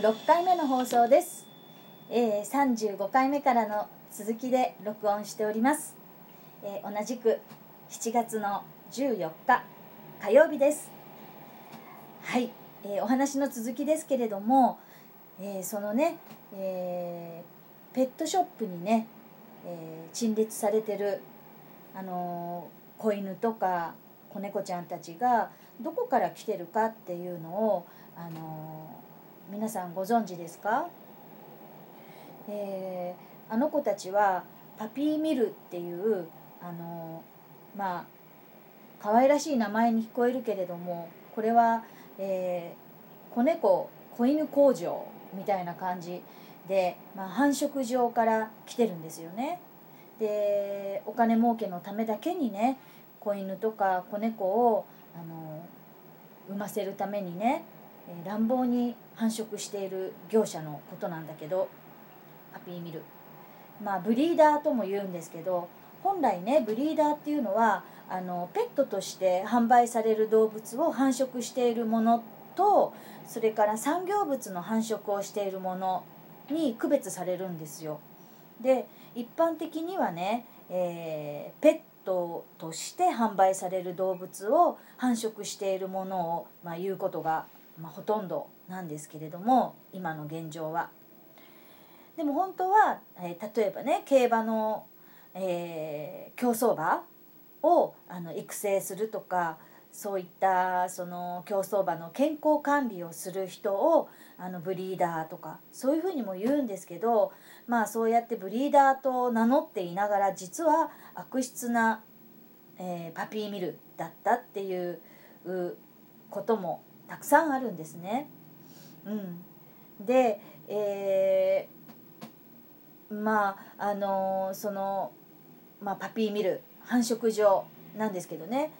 36回目の放送です、えー、35回目からの続きで録音しております、えー同じく7月の14日火曜日です。はい、えーお話の続きですけれども、えーそのね、えーペットショップにね、えー陳列されてるあのー子犬とか子猫ちゃんたちがどこから来てるかっていうのをあのー皆さんご存知ですか、えーあの子たちはパピーミルっていうあのまあ可愛らしい名前に聞こえるけれどもこれは、えー子猫子犬工場みたいな感じで、まあ、繁殖場から来てるんですよね。でお金儲けのためだけにね子犬とか子猫をあの産ませるためにね乱暴に繁殖している業者のことなんだけどパピーミルまあブリーダーとも言うんですけど本来ねブリーダーっていうのはあのペットとして販売される動物を繁殖しているものとそれから産業物の繁殖をしているものに区別されるんですよ。で一般的にはね、えーペットとして販売される動物を繁殖しているものを、まあ、言うことが、まあ、ほとんどなんですけれども今の現状は。でも本当は、えー例えばね競馬の、えー競走馬をあの育成するとかそういったその競走馬の健康管理をする人をあのブリーダーとかそういうふうにも言うんですけどまあそうやってブリーダーと名乗っていながら実は悪質な、えーパピーミルだったっていうこともたくさんあるんですね。うん、で、えーまああのその、まあ、パピーミル繁殖場なんですけどね。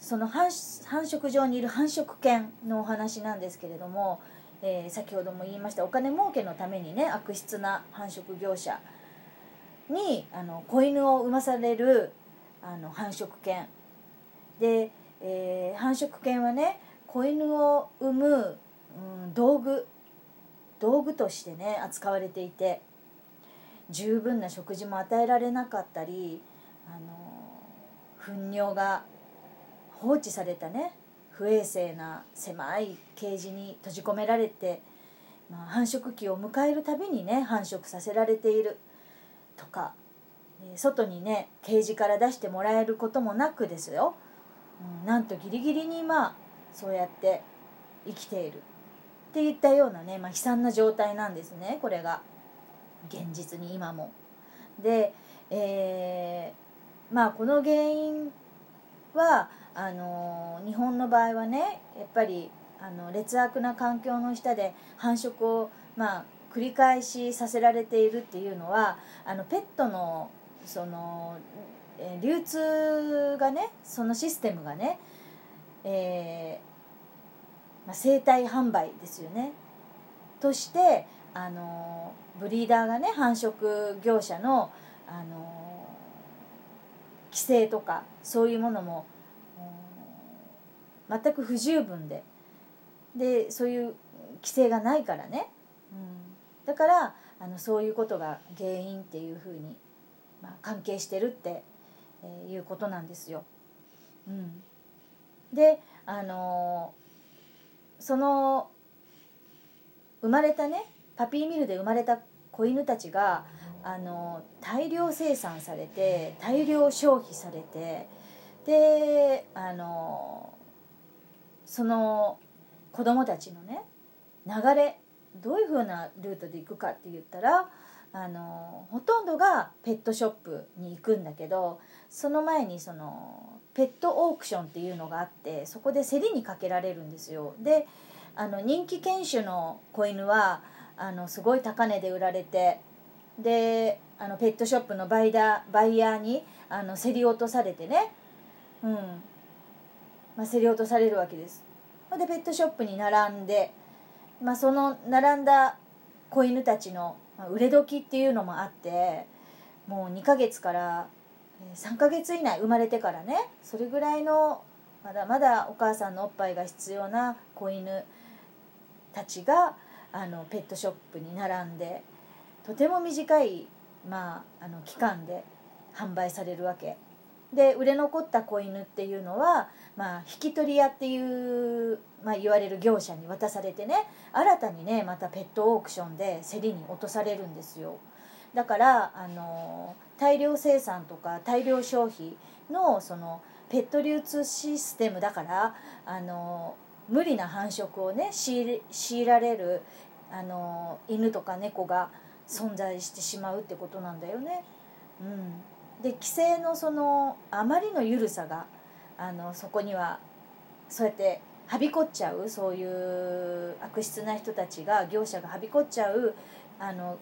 その繁繁殖場にいる繁殖犬のお話なんですけれども、えー先ほども言いましたお金儲けのためにね悪質な繁殖業者にあの子犬を産まされるあの繁殖犬。で、えー繁殖犬はね子犬を産む、うん、道具道具としてね扱われていて十分な食事も与えられなかったりあの糞尿が放置されたね不衛生な狭いケージに閉じ込められて、まあ、繁殖期を迎えるたびにね繁殖させられているとか外にねケージから出してもらえることもなくですよ、うん、なんとギリギリにまあそうやって生きているっていったようなね、まあ、悲惨な状態なんですねこれが現実に今も。で、えーまあこの原因はあの日本の場合はねやっぱりあの劣悪な環境の下で繁殖を、まあ、繰り返しさせられているっていうのはあのペットのその流通がねそのシステムがね、えーまあ、生体販売ですよね。としてあのブリーダーがね繁殖業者のあの規制とかそういうものも全く不十分ででそういう規制がないからね、うん、だからあのそういうことが原因っていうふうに、まあ、関係してるって、えーいうことなんですよ。うん、であのその生まれたねパピーミルで生まれた子犬たちがあの大量生産されて大量消費されてであのその子供たちのね流れどういうふうなルートで行くかって言ったらあのほとんどがペットショップに行くんだけどその前にそのペットオークションっていうのがあってそこで競りにかけられるんですよ。であの人気犬種の子犬はあのすごい高値で売られてであのペットショップのバイダーバイヤーにあの競り落とされてね、うんまあ、競り落とされるわけです。でペットショップに並んで、まあ、その並んだ子犬たちの売れ時っていうのもあってもう2ヶ月から3ヶ月以内生まれてからねそれぐらいのまだまだお母さんのおっぱいが必要な子犬たちがあのペットショップに並んでとても短い、まあ、あの期間で販売されるわけ。で売れ残った子犬っていうのは、まあ、引き取り屋っていう、まあ、言われる業者に渡されてね新たにねまたペットオークションで競りに落とされるんですよ。だからあの大量生産とか大量消費のそのペット流通システムだからあの無理な繁殖をね強いられるあの犬とか猫が存在してしまうってことなんだよね。うん、で規制のそのあまりの緩さがあのそこにはそうやってはびこっちゃうそういう悪質な人たちが業者がはびこっちゃうあの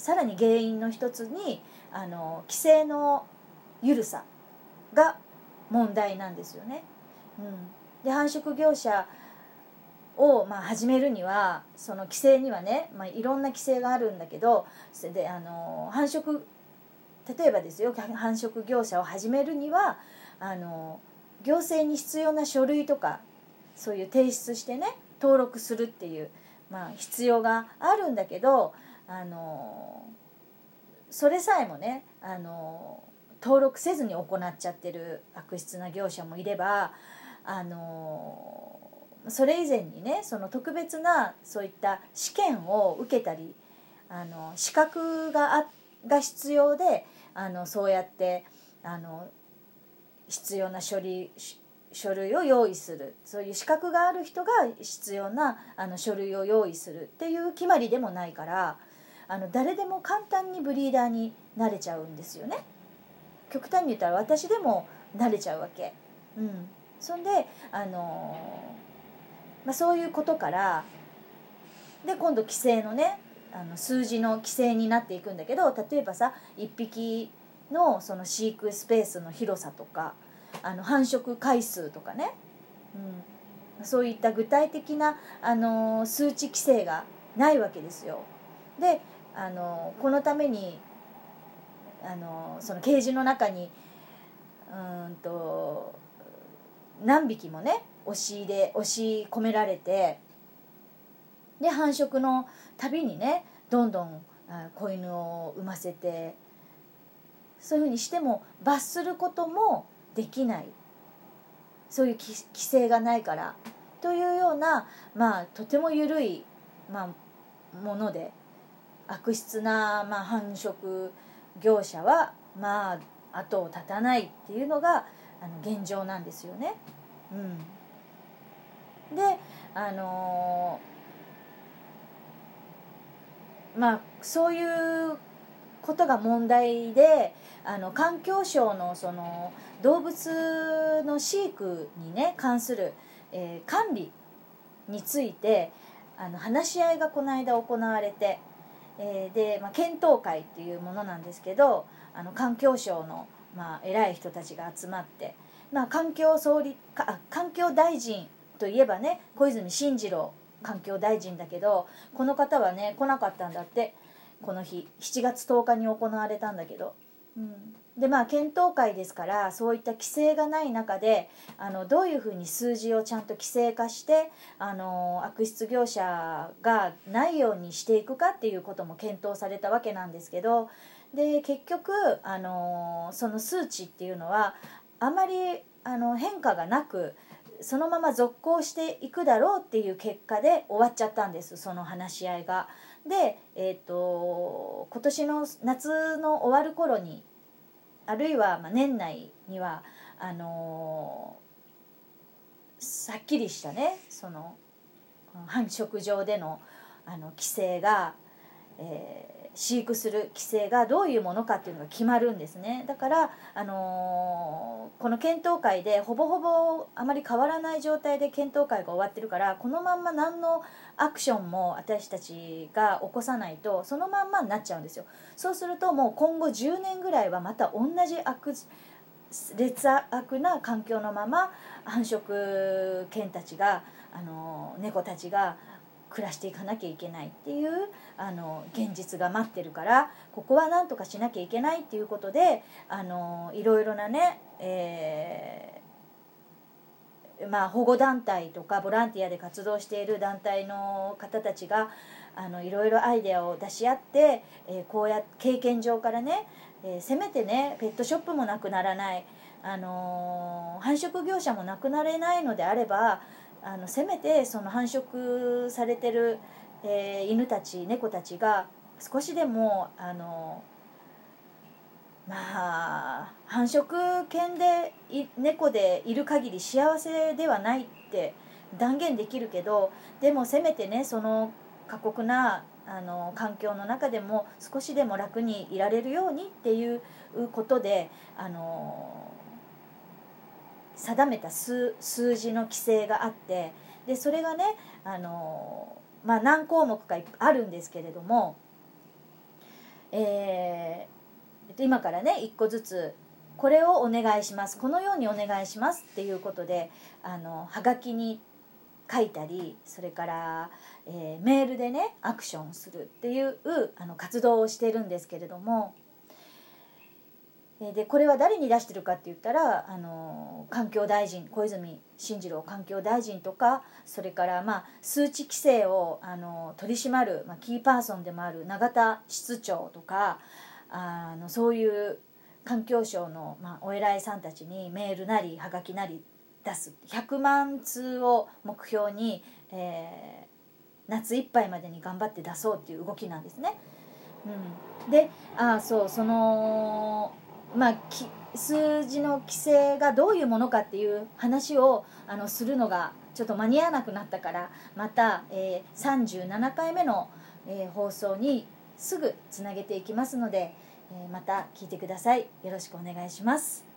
さらに原因の一つにあの規制の緩さが問題なんですよね。うん、で繁殖業者をまあ始めるにはその規制にはね、まあ、いろんな規制があるんだけどそれであの繁殖例えばですよ繁殖業者を始めるにはあの行政に必要な書類とかそういう提出してね登録するっていう、まあ、必要があるんだけどあのそれさえもねあの登録せずに行っちゃってる悪質な業者もいればあのそれ以前にねその特別なそういった試験を受けたりあの資格があが必要であのそうやってあの必要な書類書類を用意する。そういう資格がある人が必要なあの書類を用意するっていう決まりでもないからあの誰でも簡単にブリーダーになれちゃうんですよね。極端に言ったら私でもなれちゃうわけ。うん、そんであのまあ、そういうことからで今度規制のねあの数字の規制になっていくんだけど例えばさ1匹のその飼育スペースの広さとかあの繁殖回数とかね、うん、そういった具体的なあの数値規制がないわけですよ。であのこのためにあのそのケージの中にうんと何匹もね押し入れ押し込められてで繁殖のたびにねどんどん子犬を産ませてそういうふうにしても罰することもできない。そういう規制がないから。というようなまあとても緩い、まあ、もので悪質な、まあ、繁殖業者はまあ後を絶たないっていうのがあの現状なんですよね。うんであのまあそういうことが問題であの環境省のその動物の飼育にね関する、えー、管理についてあの話し合いがこの間行われて、えー、で、まあ、検討会っていうものなんですけどあの環境省の、まあ、偉い人たちが集まって、まあ、環境総理か環境大臣といえばね小泉進次郎環境大臣だけどこの方はね来なかったんだってこの日7月10日に行われたんだけど、うん、でまあ検討会ですからそういった規制がない中であのどういうふうに数字をちゃんと規制化してあの悪質業者がないようにしていくかっていうことも検討されたわけなんですけどで結局あのその数値っていうのはあまりあの変化がなくそのまま続行していくだろうっていう結果で終わっちゃったんですその話し合いが。で、えーと、今年の夏の終わる頃にあるいはま年内にはあのー、はっきりしたねその繁殖場でのあの規制が、えー飼育する規制がどういうものかっていうのが決まるんですね。だから、あのー、この検討会でほぼほぼあまり変わらない状態で検討会が終わってるからこのまんま何のアクションも私たちが起こさないとそのまんまになっちゃうんですよ。そうするともう今後10年ぐらいはまた同じ悪劣悪な環境のまま繁殖犬たちがあの猫たちが暮らしていかなきゃいけないっていうあの現実が待ってるからここは何とかしなきゃいけないっていうことであのいろいろなね、えまあ、保護団体とかボランティアで活動している団体の方たちがあのいろいろアイデアを出し合って、えー、こうや経験上からね、えー、せめてねペットショップもなくならない、あの、繁殖業者もなくなれないのであればあのせめてその繁殖されてる、え犬たち猫たちが少しでもあのまあ繁殖犬で猫でいる限り幸せではないって断言できるけどでもせめてねその過酷なあの環境の中でも少しでも楽にいられるようにっていうことであの定めた数数字の規制があってでそれがねあの、まあ、何項目かあるんですけれども、えー今からね1個ずつこれをお願いします。このようにお願いしますっていうことであのはがきに書いたりそれから、えー、メールでねアクションするっていうあの活動をしてるんですけれどもでこれは誰に出してるかって言ったらあの環境大臣小泉進次郎環境大臣とかそれからまあ数値規制をあの取り締まる、まあ、キーパーソンでもある永田室長とかあのそういう環境省の、まあ、お偉いさんたちにメールなりはがきなり出す100万通を目標に、えー、夏いっぱいまでに頑張って出そうっていう動きなんですね。うん、であそうそのまあ数字の規制がどういうものかっていう話をあのするのがちょっと間に合わなくなったからまた、えー、37回目の、えー、放送にすぐつなげていきますので、えまた聞いてください。よろしくお願いします。